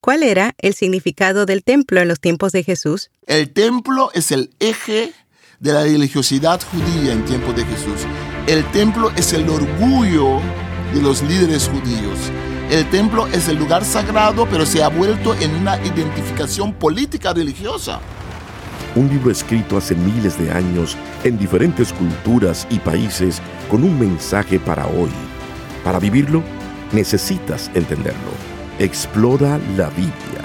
¿Cuál era el significado del templo en los tiempos de Jesús? El templo es el eje de la religiosidad judía en tiempos de Jesús. El templo es el orgullo de los líderes judíos. El templo es el lugar sagrado, pero se ha vuelto en una identificación política religiosa. Un libro escrito hace miles de años en diferentes culturas y países con un mensaje para hoy. Para vivirlo, necesitas entenderlo. Explora la Biblia.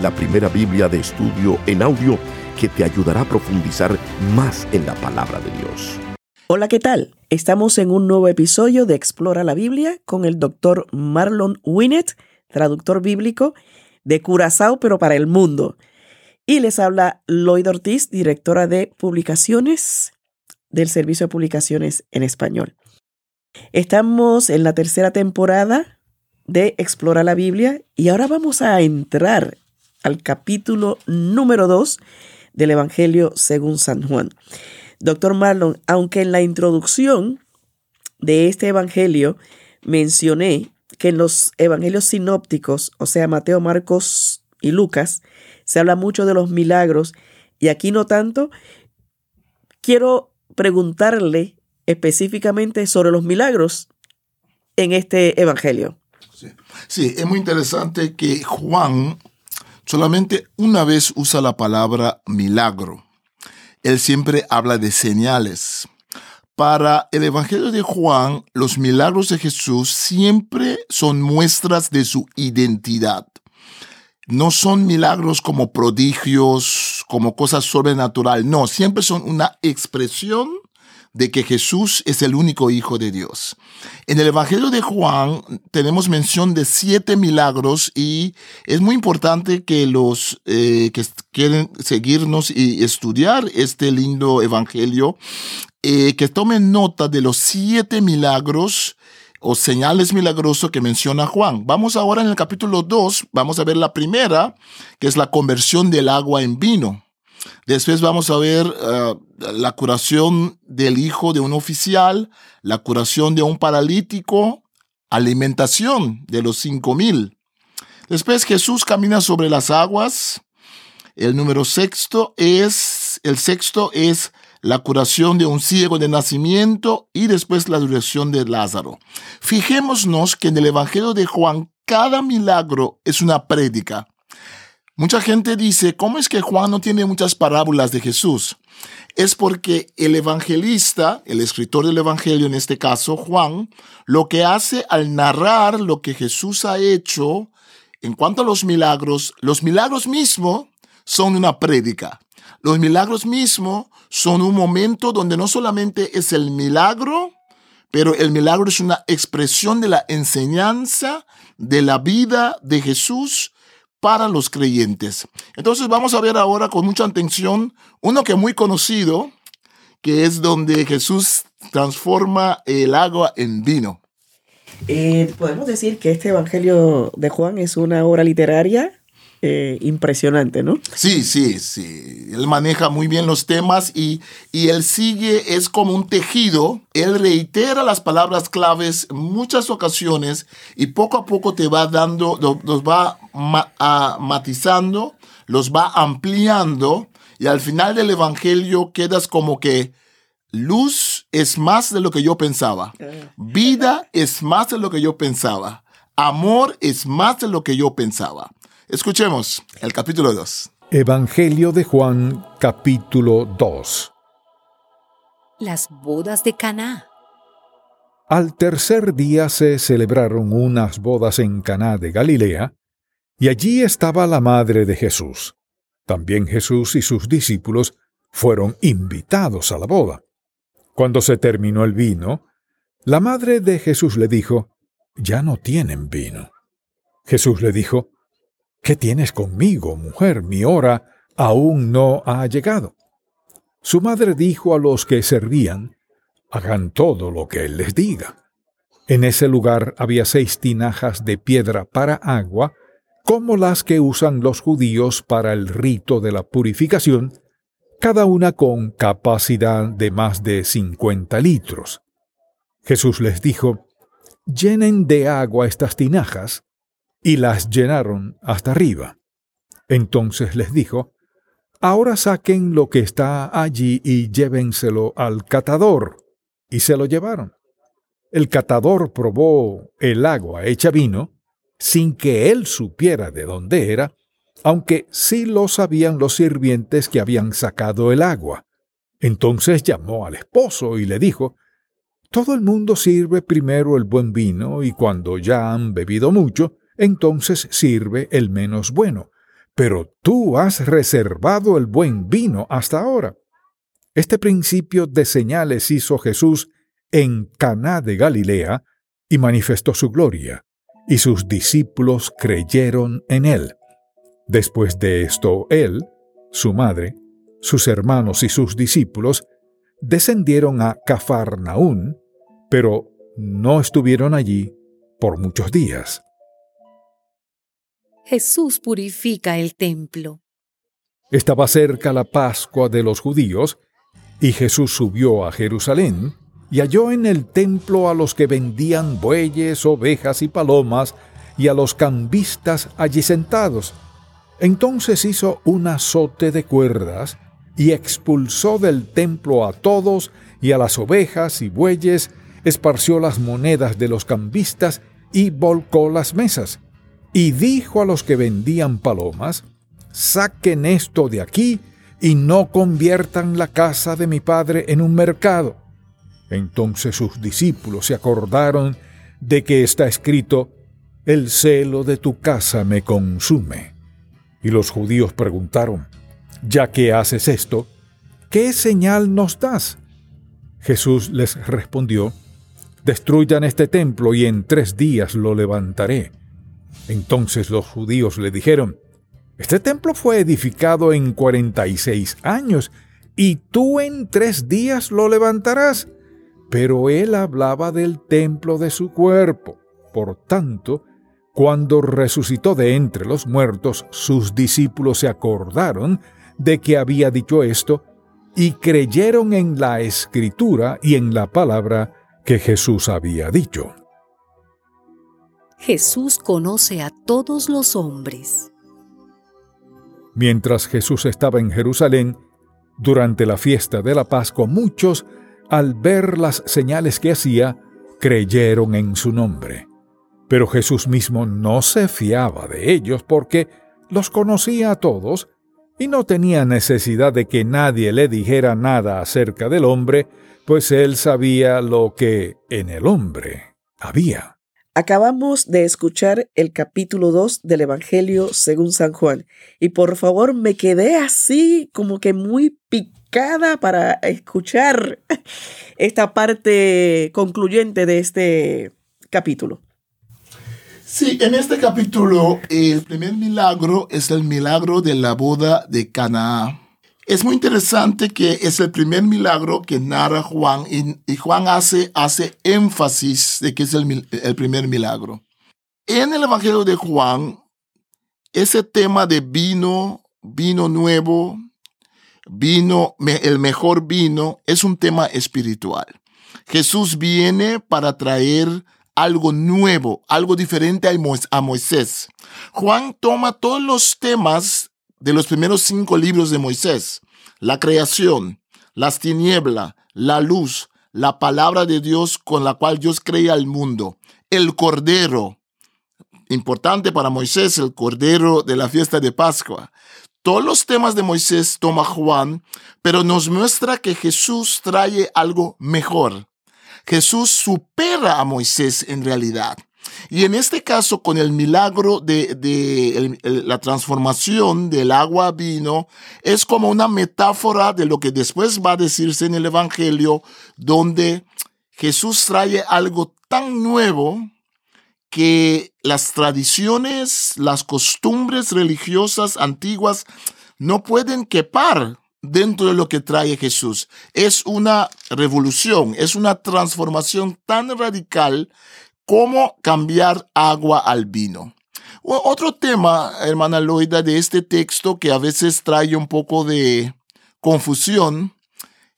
La primera Biblia de estudio en audio que te ayudará a profundizar más en la palabra de Dios. Hola, ¿qué tal? Estamos en un nuevo episodio de Explora la Biblia con el doctor Marlon Winnet, traductor bíblico de Curazao, pero para el mundo. Y les habla Lloyd Ortiz, directora de publicaciones del Servicio de Publicaciones en Español. Estamos en la tercera temporada de Explora la Biblia y ahora vamos a entrar al capítulo número 2 del Evangelio según San Juan. Doctor Marlon, aunque en la introducción de este Evangelio mencioné que en los Evangelios sinópticos, o sea, Mateo, Marcos y Lucas, se habla mucho de los milagros y aquí no tanto, quiero preguntarle específicamente sobre los milagros en este Evangelio. Sí. es muy interesante que Juan solamente una vez usa la palabra milagro. Él siempre habla de señales. Para el Evangelio de Juan, los milagros de Jesús siempre son muestras de su identidad no son milagros como prodigios, como cosas sobrenaturales, no, siempre son una expresión de que Jesús es el único Hijo de Dios. En el Evangelio de Juan tenemos mención de siete milagros y es muy importante que los eh, que quieren seguirnos y estudiar este lindo Evangelio, eh, que tomen nota de los siete milagros o señales milagrosas que menciona Juan. Vamos ahora en el capítulo 2, vamos a ver la primera, que es la conversión del agua en vino. Después vamos a ver eh, la curación del hijo de un oficial, la curación de un paralítico, alimentación de los cinco mil. Después Jesús camina sobre las aguas. El número sexto es, el sexto es la curación de un ciego de nacimiento y después la duración de Lázaro. Fijémonos que en el Evangelio de Juan cada milagro es una prédica. Mucha gente dice, ¿cómo es que Juan no tiene muchas parábolas de Jesús? Es porque el evangelista, el escritor del Evangelio en este caso, Juan, lo que hace al narrar lo que Jesús ha hecho en cuanto a los milagros, los milagros mismos son una prédica. Los milagros mismos son un momento donde no solamente es el milagro, pero el milagro es una expresión de la enseñanza de la vida de Jesús para los creyentes. Entonces vamos a ver ahora con mucha atención uno que es muy conocido, que es donde Jesús transforma el agua en vino. Eh, podemos decir que este Evangelio de Juan es una obra literaria eh, impresionante, ¿no? Sí, sí, sí. Él maneja muy bien los temas y, y él sigue, es como un tejido. Él reitera las palabras claves en muchas ocasiones y poco a poco te va dando, los va matizando, los va ampliando y al final del Evangelio quedas como que luz es más de lo que yo pensaba. Vida es más de lo que yo pensaba. Amor es más de lo que yo pensaba. Escuchemos el capítulo 2. Evangelio de Juan, capítulo 2. Las bodas de Caná. Al tercer día se celebraron unas bodas en Caná de Galilea, y allí estaba la madre de Jesús. También Jesús y sus discípulos fueron invitados a la boda. Cuando se terminó el vino, la madre de Jesús le dijo, Ya no tienen vino. Jesús le dijo, ¿Qué tienes conmigo, mujer? Mi hora aún no ha llegado. Su madre dijo a los que servían, hagan todo lo que él les diga. En ese lugar había seis tinajas de piedra para agua, como las que usan los judíos para el rito de la purificación, cada una con capacidad de más de cincuenta litros. Jesús les dijo, llenen de agua estas tinajas, y las llenaron hasta arriba. Entonces les dijo, Ahora saquen lo que está allí y llévenselo al catador. Y se lo llevaron. El catador probó el agua hecha vino, sin que él supiera de dónde era, aunque sí lo sabían los sirvientes que habían sacado el agua. Entonces llamó al esposo y le dijo, Todo el mundo sirve primero el buen vino y cuando ya han bebido mucho, entonces sirve el menos bueno. Pero tú has reservado el buen vino hasta ahora. Este principio de señales hizo Jesús en Caná de Galilea y manifestó su gloria, y sus discípulos creyeron en él. Después de esto, él, su madre, sus hermanos y sus discípulos descendieron a Cafarnaún, pero no estuvieron allí por muchos días. Jesús purifica el templo. Estaba cerca la Pascua de los judíos, y Jesús subió a Jerusalén y halló en el templo a los que vendían bueyes, ovejas y palomas, y a los cambistas allí sentados entonces hizo un azote de cuerdas y expulsó del templo a todos y a las ovejas y bueyes, esparció las monedas de los cambistas y volcó las mesas. Y dijo a los que vendían palomas, saquen esto de aquí y no conviertan la casa de mi padre en un mercado. Entonces sus discípulos se acordaron de que está escrito, el celo de tu casa me consume. Y los judíos preguntaron, ya que haces esto, ¿qué señal nos das? Jesús les respondió, Destruyan este templo y en tres días lo levantaré. Entonces los judíos le dijeron, Este templo fue edificado en cuarenta y seis años, y tú en tres días lo levantarás. Pero él hablaba del templo de su cuerpo. Por tanto, cuando resucitó de entre los muertos, sus discípulos se acordaron de que había dicho esto y creyeron en la escritura y en la palabra que Jesús había dicho. Jesús conoce a todos los hombres. Mientras Jesús estaba en Jerusalén, durante la fiesta de la Pascua, muchos, al ver las señales que hacía, creyeron en su nombre. Pero Jesús mismo no se fiaba de ellos porque los conocía a todos y no tenía necesidad de que nadie le dijera nada acerca del hombre, pues él sabía lo que en el hombre había. Acabamos de escuchar el capítulo 2 del Evangelio según San Juan y por favor me quedé así como que muy picada para escuchar esta parte concluyente de este capítulo. Sí, en este capítulo el primer milagro es el milagro de la boda de Canaá. Es muy interesante que es el primer milagro que narra Juan y, Juan hace, hace énfasis de que es el, el primer milagro. En el Evangelio de Juan, ese tema de vino, vino nuevo, vino, el mejor vino, es un tema espiritual. Jesús viene para traer algo nuevo, algo diferente a Moisés. Juan toma todos los temas de los primeros cinco libros de Moisés, la creación, las tinieblas, la luz, la palabra de Dios con la cual Dios crea el mundo, el cordero, importante para Moisés, el cordero de la fiesta de Pascua. Todos los temas de Moisés toma Juan, pero nos muestra que Jesús trae algo mejor. Jesús supera a Moisés en realidad. Y en este caso, con el milagro de, la transformación del agua a vino, es como una metáfora de lo que después va a decirse en el Evangelio, donde Jesús trae algo tan nuevo que las tradiciones, las costumbres religiosas antiguas no pueden quepar dentro de lo que trae Jesús. Es una revolución, es una transformación tan radical como cambiar agua al vino. Otro tema, hermana Loida, de este texto que a veces trae un poco de confusión,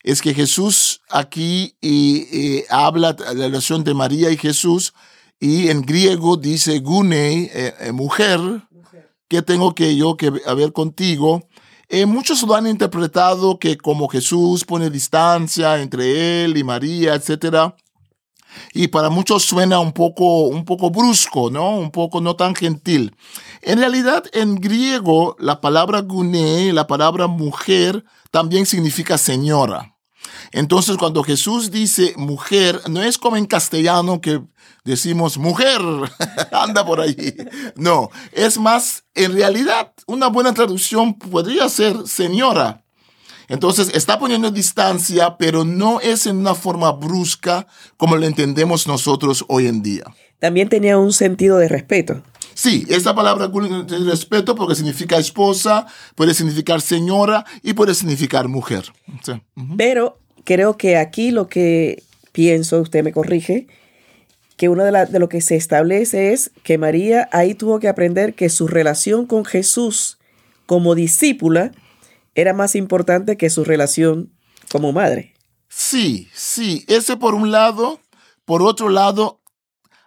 es que Jesús aquí eh, eh, habla de la relación de María y Jesús y en griego dice gune, eh, eh, mujer, ¿qué tengo que yo que ver contigo? Muchos lo han interpretado que como Jesús pone distancia entre él y María, etcétera. Y para muchos suena un poco, un poco brusco, ¿no? Un poco no tan gentil. En realidad, en griego, la palabra gune, la palabra mujer, también significa señora. Entonces, cuando Jesús dice mujer, no es como en castellano que decimos mujer, anda por ahí. No, es más, en realidad, una buena traducción podría ser señora. Entonces, está poniendo distancia, pero no es en una forma brusca como lo entendemos nosotros hoy en día. También tenía un sentido de respeto. Sí, esa palabra respeto porque significa esposa, puede significar señora y puede significar mujer. Pero creo que aquí lo que pienso, usted me corrige, que uno de, de lo que se establece es que María ahí tuvo que aprender que su relación con Jesús como discípula era más importante que su relación como madre. Sí, sí, ese por un lado. Por otro lado,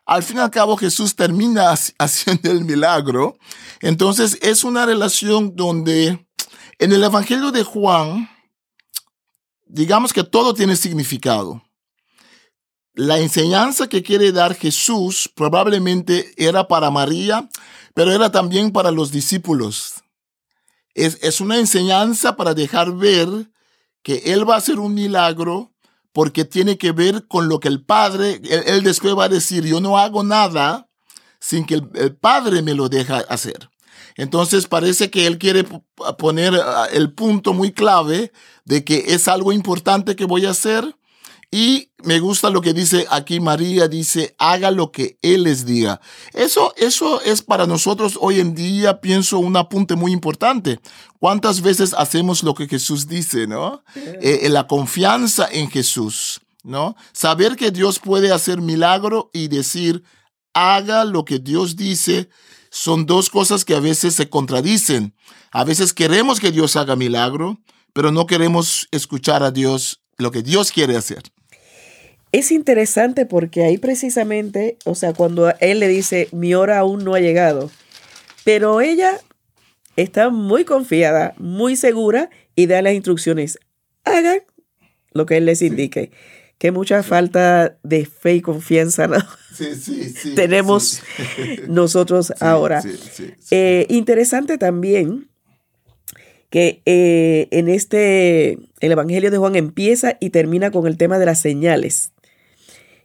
al fin y al cabo Jesús termina haciendo el milagro. Entonces es una relación donde en el Evangelio de Juan, digamos que todo tiene significado. La enseñanza que quiere dar Jesús probablemente era para María, pero era también para los discípulos. Es, es una enseñanza para dejar ver que Él va a hacer un milagro porque tiene que ver con lo que el Padre, él, después va a decir, yo no hago nada sin que el, Padre me lo deja hacer. Entonces parece que él quiere poner ah, el punto muy clave de que es algo importante que voy a hacer y me gusta lo que dice aquí María, dice, haga lo que Él les diga. Eso, eso es para nosotros hoy en día, pienso, un apunte muy importante. ¿Cuántas veces hacemos lo que Jesús dice, no? Eh, la confianza en Jesús, ¿no? Saber que Dios puede hacer milagro y decir, haga lo que Dios dice, son dos cosas que a veces se contradicen. A veces queremos que Dios haga milagro, pero no queremos escuchar a Dios lo que Dios quiere hacer. Es interesante porque ahí precisamente, o sea, cuando él le dice, mi hora aún no ha llegado, pero ella está muy confiada, muy segura y da las instrucciones, hagan lo que él les indique. Que mucha falta de fe y confianza ¿no? tenemos nosotros ahora. Eh, interesante también que eh, en este, el Evangelio de Juan empieza y termina con el tema de las señales.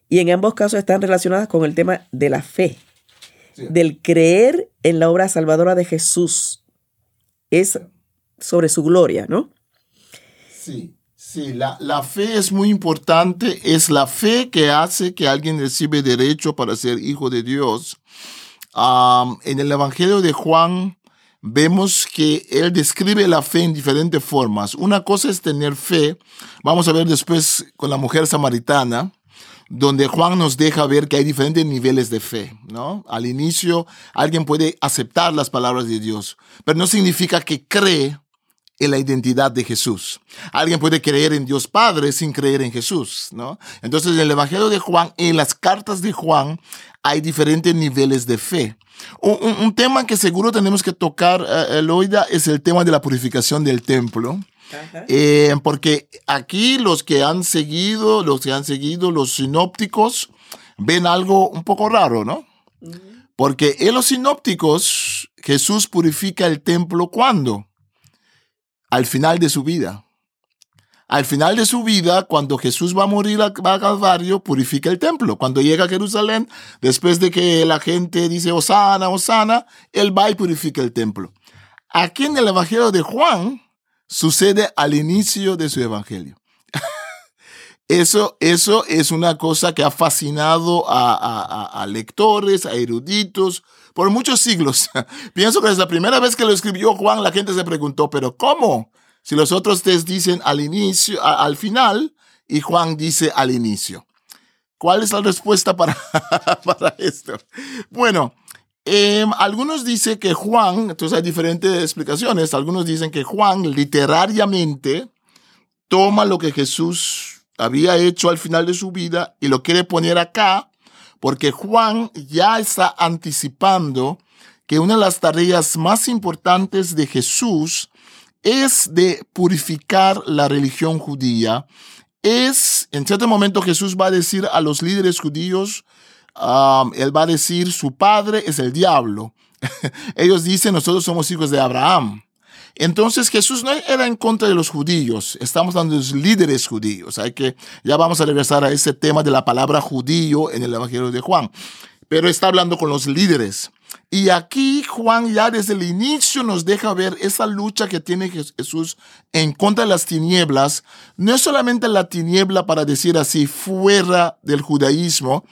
Y en ambos casos están relacionadas con el tema de la fe, del creer en la obra salvadora de Jesús. Es sobre su gloria, ¿no? Sí, sí, la, la, fe es muy importante. Es la fe que hace que alguien reciba derecho para ser hijo de Dios. en el Evangelio de Juan vemos que él describe la fe en diferentes formas. Una cosa es tener fe. Vamos a ver después con la mujer samaritana donde Juan nos deja ver que hay diferentes niveles de fe, ¿no? Al inicio alguien puede aceptar las palabras de Dios, pero no significa que cree en la identidad de Jesús. Alguien puede creer en Dios Padre sin creer en Jesús, ¿no? Entonces, en el Evangelio de Juan, en las cartas de Juan, hay diferentes niveles de fe. Un, tema que seguro tenemos que tocar, uh, Eloida, es el tema de la purificación del templo. Eh, porque aquí los que han seguido, los que han seguido los sinópticos, ven algo un poco raro, ¿no? Porque en los sinópticos Jesús purifica el templo cuando? Al final de su vida. Al final de su vida, cuando Jesús va a morir al Calvario, purifica el templo. Cuando llega a Jerusalén, después de que la gente dice, Osana, Osana, él va y purifica el templo. Aquí en el Evangelio de Juan, sucede al inicio de su evangelio. Eso, eso es una cosa que ha fascinado a, lectores, a eruditos, por muchos siglos. Pienso que desde la primera vez que lo escribió Juan, la gente se preguntó, pero ¿cómo? Si los otros tres dicen al inicio, al final, y Juan dice al inicio. ¿Cuál es la respuesta para, para esto? Bueno, Em, algunos dicen que Juan, entonces hay diferentes explicaciones, algunos dicen que Juan literariamente toma lo que Jesús había hecho al final de su vida y lo quiere poner acá porque Juan ya está anticipando que una de las tareas más importantes de Jesús es de purificar la religión judía. Es, en cierto momento Jesús va a decir a los líderes judíos, um, él va a decir, su padre es el diablo. Ellos dicen, nosotros somos hijos de Abraham. Entonces Jesús no era en contra de los judíos, estamos hablando de los líderes judíos. Hay que, ya vamos a regresar a ese tema de la palabra judío en el Evangelio de Juan, pero está hablando con los líderes. Y aquí Juan ya desde el inicio nos deja ver esa lucha que tiene Jesús en contra de las tinieblas. No es solamente la tiniebla para decir así fuera del judaísmo,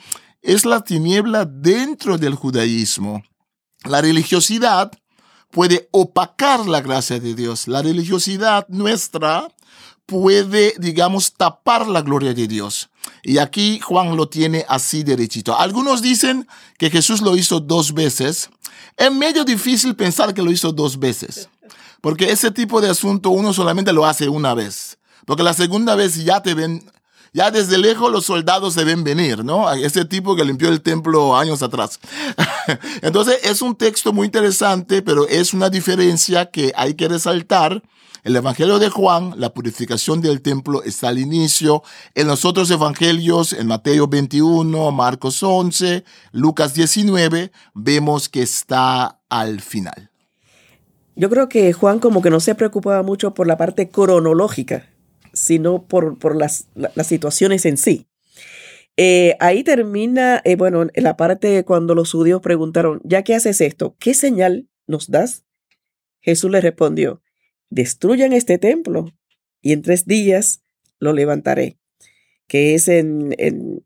es la tiniebla dentro del judaísmo. La religiosidad puede opacar la gracia de Dios. La religiosidad nuestra puede, digamos, tapar la gloria de Dios. Y aquí Juan lo tiene así derechito. Algunos dicen que Jesús lo hizo dos veces. Es medio difícil pensar que lo hizo dos veces. Porque ese tipo de asunto uno solamente lo hace una vez. Porque la segunda vez ya te ven ya desde lejos los soldados se ven venir, ¿no? Ese tipo que limpió el templo años atrás. Entonces es un texto muy interesante, pero es una diferencia que hay que resaltar. El Evangelio de Juan, la purificación del templo está al inicio. En los otros evangelios, en Mateo 21, Marcos 11, Lucas 19, vemos que está al final. Yo creo que Juan como que no se preocupaba mucho por la parte cronológica sino por, por las, las, situaciones en sí. Eh, ahí termina, eh, bueno, en la parte cuando los judíos preguntaron, ya que haces esto, ¿qué señal nos das? Jesús le respondió, destruyan este templo y en tres días lo levantaré, que es en, en,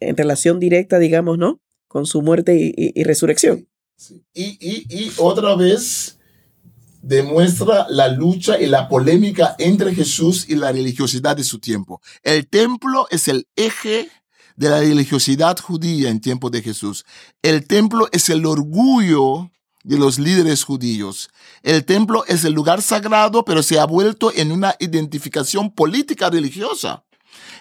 en relación directa, digamos, ¿no? Con su muerte y, y, resurrección. Y, y, otra vez demuestra la lucha y la polémica entre Jesús y la religiosidad de su tiempo. El templo es el eje de la religiosidad judía en tiempo de Jesús. El templo es el orgullo de los líderes judíos. El templo es el lugar sagrado, pero se ha vuelto en una identificación política religiosa.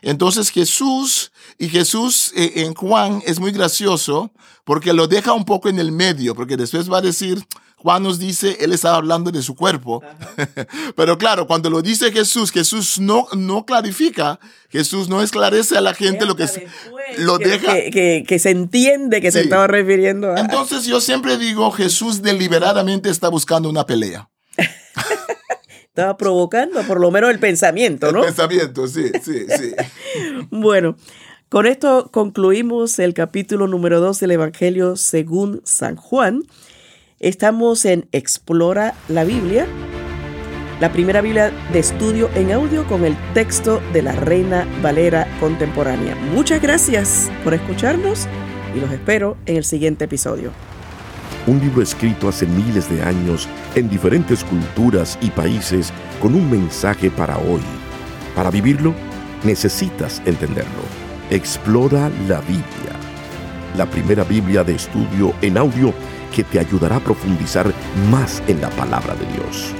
Entonces Jesús y Jesús eh, en Juan es muy gracioso porque lo deja un poco en el medio, porque después va a decir, Juan nos dice, él estaba hablando de su cuerpo. Pero claro, cuando lo dice Jesús, Jesús no, no clarifica, Jesús no esclarece a la gente lo que lo deja. Que, que, se entiende que se estaba refiriendo a... Entonces yo siempre digo, Jesús deliberadamente está buscando una pelea. estaba provocando por lo menos el pensamiento, ¿no? El pensamiento, sí, sí, sí. bueno, con esto concluimos el capítulo número 2 del Evangelio según San Juan. Estamos en Explora la Biblia, la primera Biblia de estudio en audio con el texto de la Reina Valera contemporánea. Muchas gracias por escucharnos y los espero en el siguiente episodio. Un libro escrito hace miles de años en diferentes culturas y países con un mensaje para hoy. Para vivirlo, necesitas entenderlo. Explora la Biblia, la primera Biblia de estudio en audio que te ayudará a profundizar más en la palabra de Dios.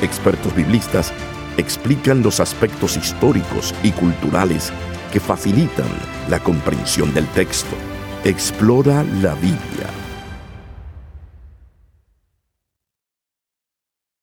Expertos biblistas explican los aspectos históricos y culturales que facilitan la comprensión del texto. Explora la Biblia